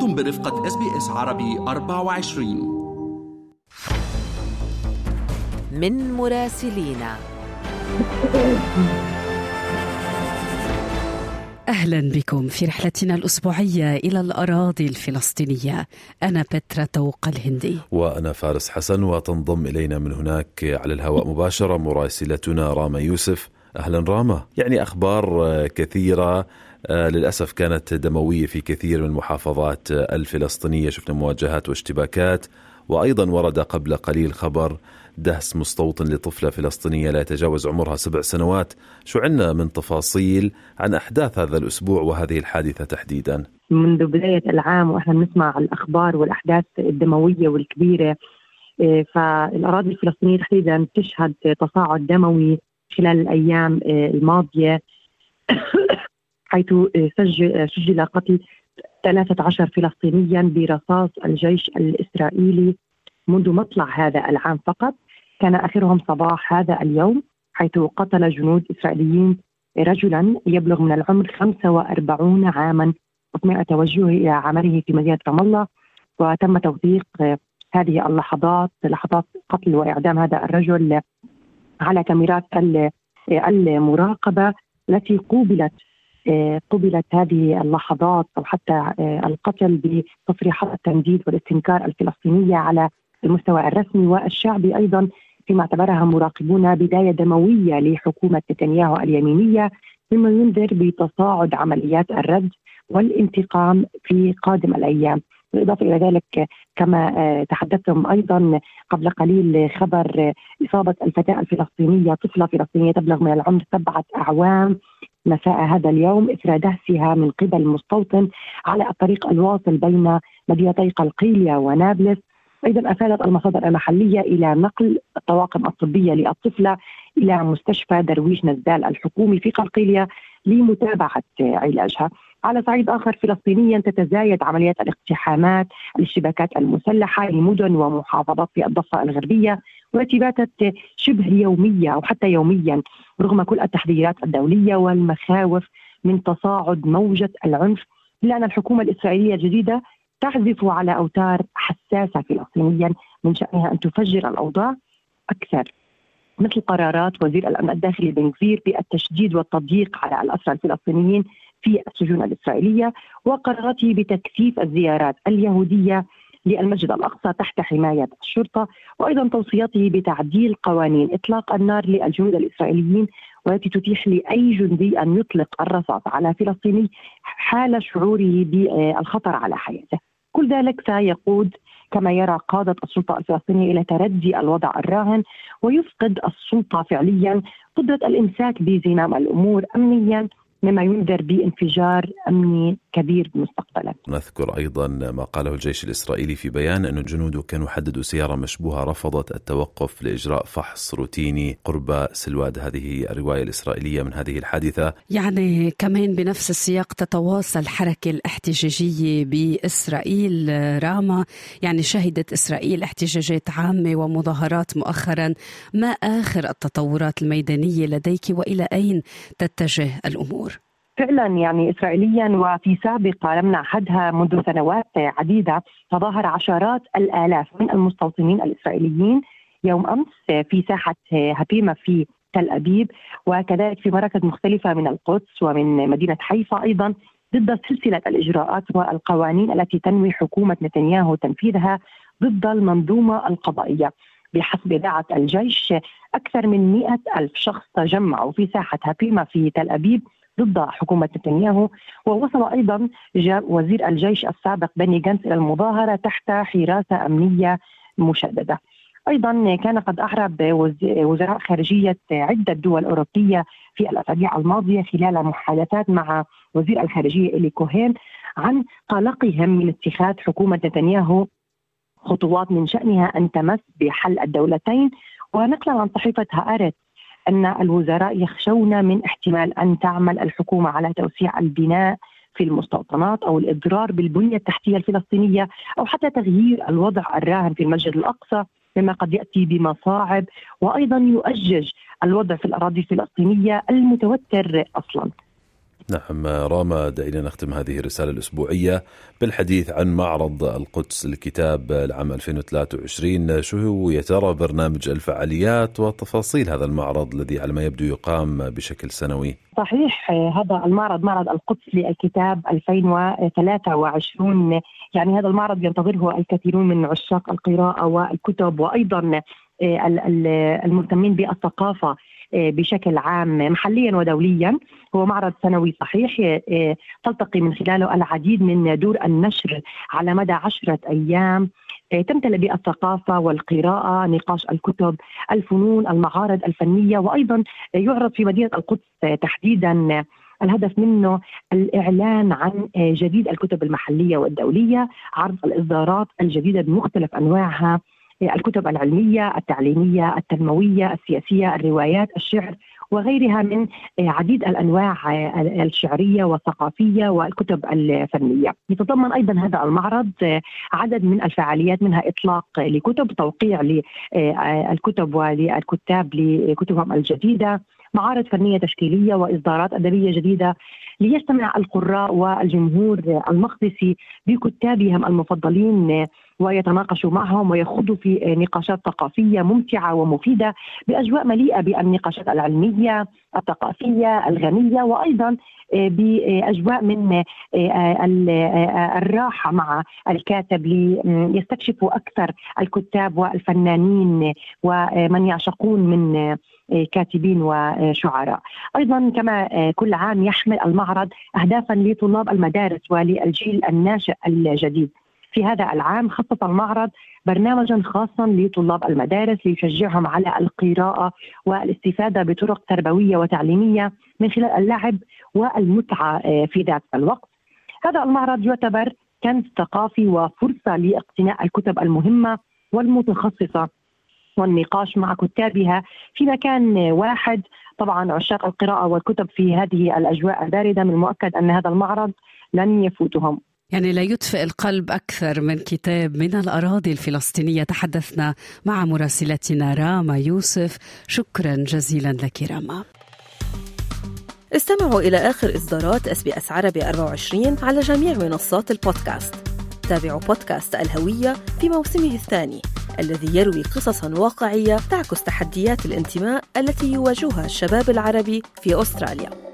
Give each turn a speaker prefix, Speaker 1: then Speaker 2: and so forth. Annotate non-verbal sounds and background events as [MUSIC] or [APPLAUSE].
Speaker 1: أنتم برفقة SBS عربي 24
Speaker 2: من مراسلينا.
Speaker 3: أهلا بكم في رحلتنا الأسبوعية إلى الأراضي الفلسطينية. أنا بترا توق الهندي.
Speaker 4: وأنا فارس حسن وتنضم إلينا من هناك على الهواء مباشرة مراسلتنا راما يوسف. أهلا راما. يعني أخبار كثيرة آه، للأسف كانت دموية في كثير من المحافظات الفلسطينية. شفنا مواجهات واشتباكات وأيضا ورد قبل قليل خبر دهس مستوطن لطفلة فلسطينية لا يتجاوز عمرها سبع سنوات. شو عندنا من تفاصيل عن أحداث هذا الأسبوع وهذه الحادثة تحديدا؟
Speaker 5: منذ بداية العام وإحنا بنسمع الأخبار والأحداث الدموية والكبيرة آه، فالأراضي الفلسطينية تحديدا تشهد تصاعد دموي خلال الأيام آه، الماضية. [COUGHS] حيث سجل سجل قتل 13 فلسطينيا برصاص الجيش الإسرائيلي منذ مطلع هذا العام فقط. كان آخرهم صباح هذا اليوم حيث قتل جنود إسرائيليين رجلا يبلغ من العمر 45 عاما اثناء توجهه إلى عمله في مدينة رام الله. وتم توثيق هذه اللحظات لحظات قتل وإعدام هذا الرجل على كاميرات المراقبة التي قوبلت قبلت هذه اللحظات أو حتى القتل بتصريحات التنديد والاستنكار الفلسطينية على المستوى الرسمي والشعبي أيضا فيما اعتبرها مراقبون بداية دموية لحكومة نتنياهو اليمينية مما ينذر بتصاعد عمليات الرد والانتقام في قادم الأيام. بالإضافة إلى ذلك كما آه، تحدثتم أيضا قبل قليل خبر إصابة الفتاة الفلسطينية طفلة فلسطينية تبلغ من العمر سبعة أعوام مساء هذا اليوم اثر دهسها من قبل مستوطن على الطريق الواصل بين مدينتي قلقيلية ونابلس أيضا افادت المصادر المحلية إلى نقل الطواقم الطبية للطفلة إلى مستشفى درويش نزال الحكومي في قلقيلية لمتابعة علاجها. على صعيد آخر فلسطينيا تتزايد عمليات الاقتحامات الاشتباكات المسلحة لمدن ومحافظات في الضفة الغربية والتي باتت شبه يومية أو حتى يوميا رغم كل التحذيرات الدولية والمخاوف من تصاعد موجة العنف الا أن الحكومة الإسرائيلية الجديدة تعزف على أوتار حساسة فلسطينيا من شأنها أن تفجر الأوضاع أكثر. مثل قرارات وزير الأمن الداخلي بن كفير بالتشديد والتضييق على الأسرى الفلسطينيين في السجون الإسرائيلية وقرارته بتكثيف الزيارات اليهودية للمسجد الأقصى تحت حماية الشرطة وأيضا توصيته بتعديل قوانين إطلاق النار للجنود الإسرائيليين والتي تتيح لأي جندي أن يطلق الرصاص على فلسطيني حال شعوره بالخطر على حياته. كل ذلك سيقود كما يرى قادة السلطة الفلسطينية إلى تردي الوضع الراهن ويفقد السلطة فعليا قدرة الإمساك بزمام الأمور أمنيا مما ينذر بانفجار أمني كبير مستقبلا.
Speaker 4: نذكر أيضا ما قاله الجيش الإسرائيلي في بيان أن جنوده كانوا حددوا سيارة مشبوهة رفضت التوقف لإجراء فحص روتيني قرب سلواد هذه الرواية الإسرائيلية من هذه الحادثة.
Speaker 3: يعني كمان بنفس السياق تتواصل الحركه الاحتجاجية بإسرائيل راما يعني شهدت إسرائيل احتجاجات عامة ومظاهرات مؤخرا ما آخر التطورات الميدانية لديك وإلى أين تتجه الأمور؟
Speaker 5: فعلا يعني اسرائيليا وفي سابقه لم نعهدها منذ سنوات عديدة تظاهر عشرات الآلاف من المستوطنين الإسرائيليين يوم أمس في ساحة هبيمه في تل أبيب وكذلك في مراكز مختلفة من القدس ومن مدينة حيفا أيضا ضد سلسلة الإجراءات والقوانين التي تنوي حكومة نتنياهو تنفيذها ضد المنظومة القضائية. بحسب إذاعة الجيش أكثر من مئة ألف شخص تجمعوا في ساحة هبيمة في تل أبيب ضد حكومة نتنياهو ووصل أيضا وزير الجيش السابق بني جانس إلى المظاهرة تحت حراسة أمنية مشددة. أيضا كان قد أعرب وزراء خارجية عدة دول أوروبية في الأسابيع الماضية خلال محادثات مع وزير الخارجية الي كوهين عن قلقهم من اتخاذ حكومة نتنياهو خطوات من شأنها أن تمس بحل الدولتين ونقلا عن صحيفة هآرت. أن الوزراء يخشون من احتمال أن تعمل الحكومة على توسيع البناء في المستوطنات أو الاضرار بالبنية التحتية الفلسطينية أو حتى تغيير الوضع الراهن في المسجد الأقصى مما قد يأتي بمصاعب وأيضا يؤجج الوضع في الأراضي الفلسطينية المتوتر أصلا.
Speaker 4: نعم راما دعينا نختم هذه الرسالة الأسبوعية بالحديث عن معرض القدس للكتاب العام 2023 شو هو يا ترى برنامج الفعاليات وتفاصيل هذا المعرض الذي على ما يبدو يقام بشكل سنوي؟
Speaker 5: صحيح هذا المعرض معرض القدس للكتاب 2023 يعني هذا المعرض ينتظره الكثيرون من عشاق القراءة والكتب وأيضا المهتمين بالثقافة آه، بشكل عام محليا ودوليا. هو معرض سنوي صحيح آه، تلتقي من خلاله العديد من دور النشر على مدى عشرة أيام. آه، تمتلئ بالثقافة والقراءة نقاش الكتب الفنون المعارض الفنية وأيضا يعرض في مدينة القدس تحديدا الهدف منه الإعلان عن جديد الكتب المحلية والدولية عرض الإصدارات الجديدة بمختلف أنواعها. الكتب العلمية، التعليمية، التنموية، السياسية، الروايات، الشعر وغيرها من عديد الأنواع الشعرية والثقافية والكتب الفنية. يتضمن أيضا هذا المعرض عدد من الفعاليات منها إطلاق لكتب، توقيع للكتب وللكتاب لكتبهم الجديدة، معارض فنية تشكيلية وإصدارات أدبية جديدة ليجتمع القراء والجمهور المقدسي بكتابهم المفضلين ويتناقشوا معهم ويخوضوا في نقاشات ثقافية ممتعة ومفيدة بأجواء مليئة بالنقاشات العلمية الثقافية الغنية وأيضا بأجواء من الراحة مع الكاتب ليستكشفوا أكثر الكتاب والفنانين ومن يعشقون من كاتبين وشعراء. أيضا كما كل عام يحمل المعرض اهدافا لطلاب المدارس وللجيل الناشئ الجديد. في هذا العام خصص المعرض برنامجا خاصا لطلاب المدارس ليشجعهم على القراءة والاستفادة بطرق تربوية وتعليمية من خلال اللعب والمتعة آه، في ذات الوقت. هذا المعرض يعتبر كنز ثقافي وفرصة لاقتناء الكتب المهمة والمتخصصة والنقاش مع كتابها في مكان واحد. طبعا عشاق القراءة والكتب في هذه الأجواء الباردة من المؤكد أن هذا المعرض لن يفوتهم.
Speaker 3: يعني لا يدفئ القلب أكثر من كتاب من الأراضي الفلسطينية. تحدثنا مع مراسلتنا راما يوسف. شكرا جزيلا لك راما.
Speaker 2: استمعوا إلى آخر إصدارات SBS عربي 24 على جميع منصات البودكاست. تابعوا بودكاست الهوية في موسمه الثاني الذي يروي قصصا واقعية تعكس تحديات الانتماء التي يواجهها الشباب العربي في أستراليا.